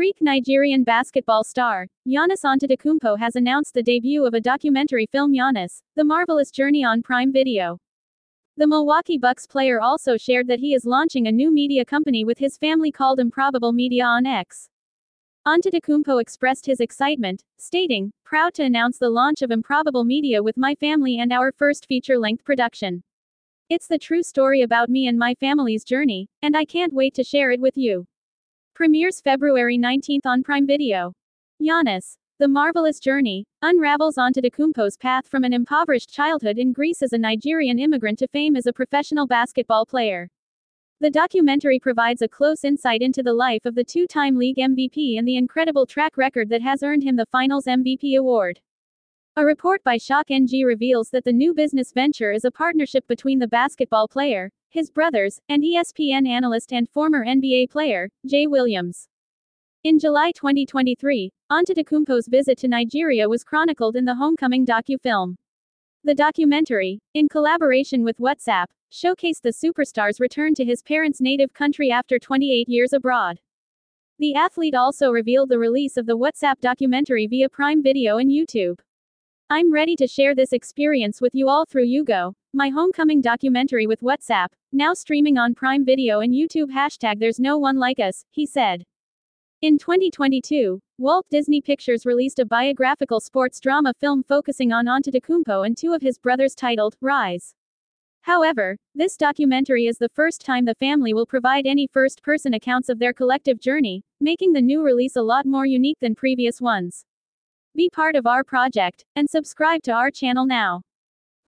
Greek-Nigerian basketball star, Giannis Antetokounmpo has announced the debut of a documentary film Giannis, The Marvelous Journey on Prime Video. The Milwaukee Bucks player also shared that he is launching a new media company with his family called Improbable Media on X. Antetokounmpo expressed his excitement, stating, Proud to announce the launch of Improbable Media with my family and our first feature-length production. It's the true story about me and my family's journey, and I can't wait to share it with you. Premieres February 19 on Prime Video. Giannis, The Marvelous Journey, unravels onto Antetokounmpo's path from an impoverished childhood in Greece as a Nigerian immigrant to fame as a professional basketball player. The documentary provides a close insight into the life of the two-time league MVP and the incredible track record that has earned him the Finals MVP award. A report by Shock NG reveals that the new business venture is a partnership between the basketball player, his brothers, and ESPN analyst and former NBA player, Jay Williams. In July 2023, Antetokounmpo's visit to Nigeria was chronicled in the Homecoming docu-film. The documentary, in collaboration with WhatsApp, showcased the superstar's return to his parents' native country after 28 years abroad. The athlete also revealed the release of the WhatsApp documentary via Prime Video and YouTube. I'm ready to share this experience with you all through Yugo, my homecoming documentary with WhatsApp, now streaming on Prime Video and YouTube hashtag There's No One Like Us, he said. In 2022, Walt Disney Pictures released a biographical sports drama film focusing on Antetokounmpo and two of his brothers titled Rise. However, this documentary is the first time the family will provide any first-person accounts of their collective journey, making the new release a lot more unique than previous ones. Be part of our project, and subscribe to our channel now.